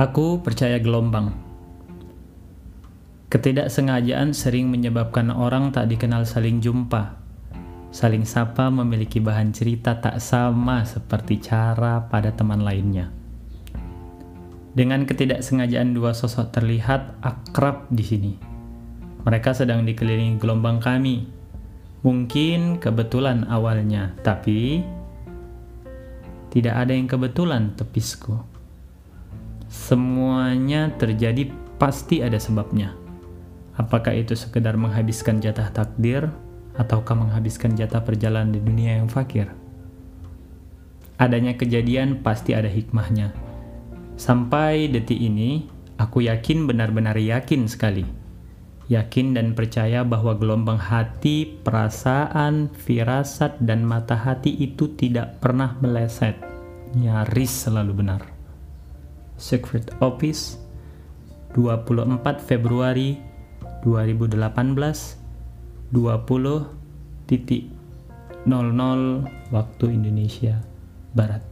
Aku percaya gelombang. Ketidaksengajaan sering menyebabkan orang tak dikenal saling jumpa. Saling sapa memiliki bahan cerita tak sama seperti cara pada teman lainnya. Dengan ketidaksengajaan dua sosok terlihat akrab di sini. Mereka sedang dikelilingi gelombang kami. Mungkin kebetulan awalnya, tapi tidak ada yang kebetulan tepisku. Semuanya terjadi pasti ada sebabnya. Apakah itu sekedar menghabiskan jatah takdir ataukah menghabiskan jatah perjalanan di dunia yang fakir? Adanya kejadian pasti ada hikmahnya. Sampai detik ini, aku yakin benar-benar yakin sekali. Yakin dan percaya bahwa gelombang hati, perasaan, firasat, dan mata hati itu tidak pernah meleset. Nyaris selalu benar. Secret Office 24 Februari 2018 20.00 waktu Indonesia Barat